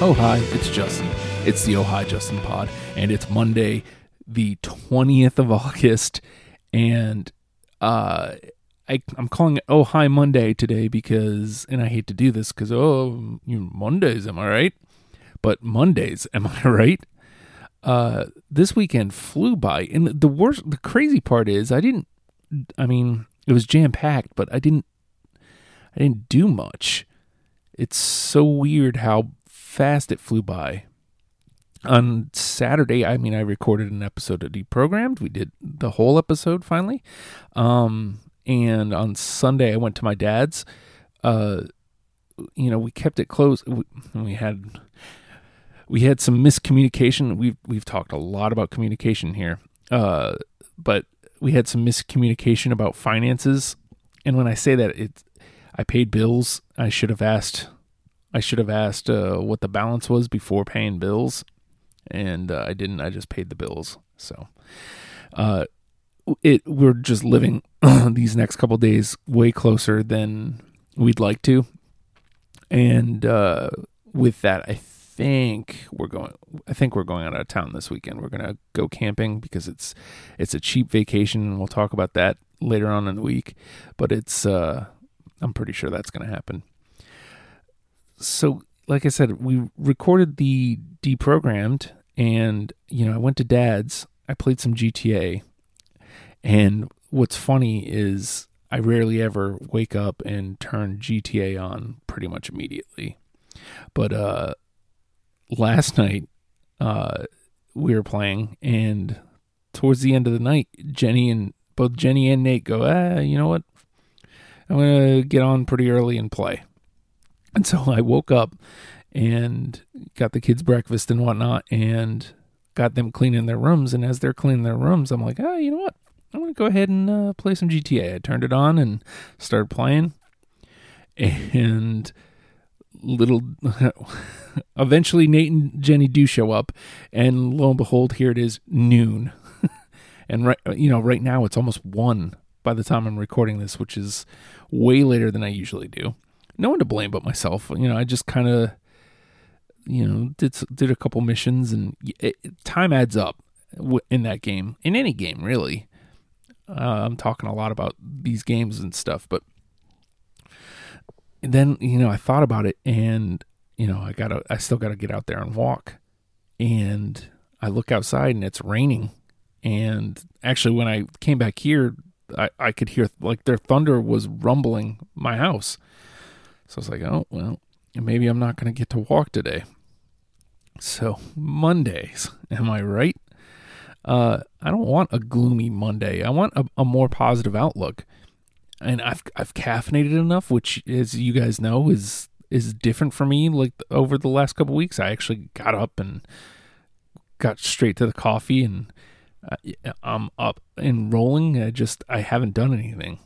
Oh, hi, it's Justin. It's the Oh, hi, Justin pod, and it's Monday, the 20th of August, and uh, I, I'm calling it Oh, hi, Monday today because, and I hate to do this because, oh, you Mondays, am I right? But Mondays, am I right? Uh, this weekend flew by, and the worst, the crazy part is, I didn't, I mean, it was jam packed, but I didn't, I didn't do much. It's so weird how fast it flew by. On Saturday, I mean, I recorded an episode of Deprogrammed. We did the whole episode finally. Um, and on Sunday, I went to my dad's. Uh, you know, we kept it close. We, we had we had some miscommunication. We've we've talked a lot about communication here, uh, but we had some miscommunication about finances. And when I say that, it I paid bills. I should have asked. I should have asked uh, what the balance was before paying bills, and uh, I didn't. I just paid the bills. So, uh, it we're just living these next couple days way closer than we'd like to, and uh, with that, I think we're going. I think we're going out of town this weekend. We're gonna go camping because it's it's a cheap vacation, and we'll talk about that later on in the week. But it's uh, I'm pretty sure that's gonna happen. So, like I said, we recorded the deprogrammed, and you know, I went to Dad's. I played some GTA, and what's funny is I rarely ever wake up and turn GTA on pretty much immediately. But uh last night uh we were playing and towards the end of the night Jenny and both Jenny and Nate go, "Ah, you know what? I'm to get on pretty early and play." And so I woke up and got the kids breakfast and whatnot and got them cleaning their rooms. And as they're cleaning their rooms i'm like ah you know what? I'm gonna go ahead and uh, play some gta i turned it on and started playing. And little eventually nate and jenny do show up. And lo and behold here it is noon. And right you know right now it's almost one by the time i'm recording this which is way later than i usually do no one to blame but myself. You know i just kind of you know did did a couple missions and it, time adds up in that game in any game really. Uh, i'm talking a lot about these games and stuff but then you know i thought about it and you know i gotta i still gotta get out there and walk. And i look outside and it's raining. And actually when i came back here i, I could hear like their thunder was rumbling my house so i was like oh well maybe i'm not going to get to walk today so, Mondays, am I right? Uh, I don't want a gloomy Monday. I want a, a more positive outlook. And I've I've caffeinated enough, which, as you guys know, is is different for me. Like over the last couple weeks, I actually got up and got straight to the coffee, and uh, I'm up and rolling. I just I haven't done anything,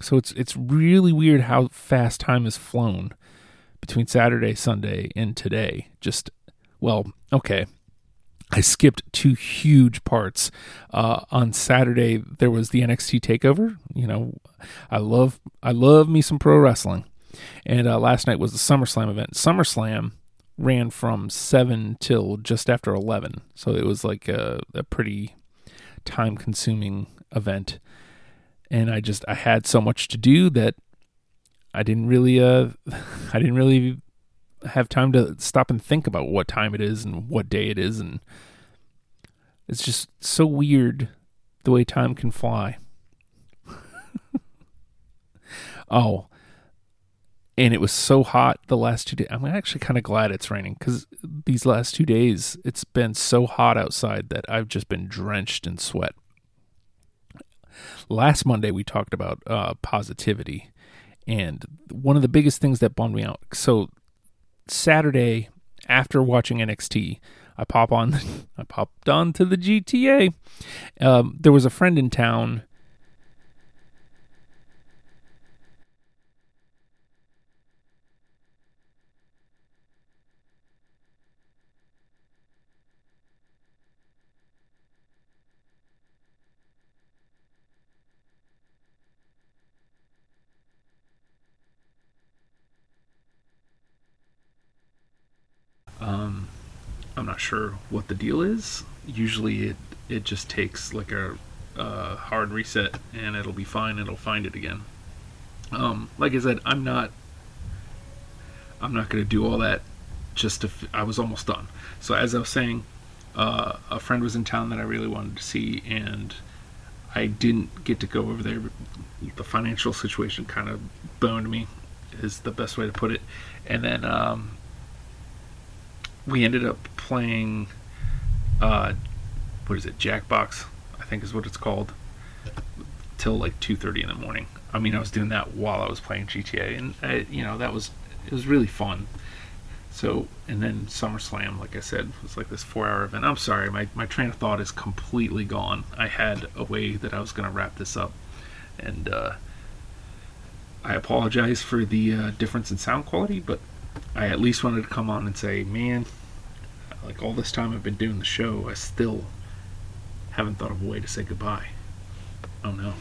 so it's it's really weird how fast time has flown between Saturday, Sunday, and today. Just well, okay. I skipped two huge parts. Uh, on Saturday, there was the NXT Takeover. You know, I love I love me some pro wrestling, and uh, last night was the SummerSlam event. SummerSlam ran from seven till just after eleven, so it was like a, a pretty time consuming event. And I just I had so much to do that I didn't really uh I didn't really have time to stop and think about what time it is and what day it is and it's just so weird the way time can fly. oh, and it was so hot the last two days. I'm actually kind of glad it's raining because these last two days it's been so hot outside that I've just been drenched in sweat. Last Monday we talked about uh, positivity, and one of the biggest things that bummed me out. So Saturday after watching NXT, I pop on, I popped on to the GTA. Um, there was a friend in town. Um, I'm not sure what the deal is. Usually, it it just takes like a, a hard reset, and it'll be fine. It'll find it again. Um, like I said, I'm not. I'm not to do all that. Just to, f- I was almost done. So as I was saying, uh, a friend was in town that I really wanted to see, and I didn't get to go over there. The financial situation kind of boned me, is the best way to put it. And then um, we ended up playing, uh, what is it, Jackbox, I think is what it's called, till like 2:30 in the morning. I mean, I was doing that while I was playing GTA, and I, you know that was it was really fun. So, and then SummerSlam, like I said, was like this four-hour event. I'm sorry, my my train of thought is completely gone. I had a way that I was going to wrap this up, and uh, I apologize for the uh, difference in sound quality, but I at least wanted to come on and say, man, like all this time I've been doing the show, I still haven't thought of a way to say goodbye. Oh no.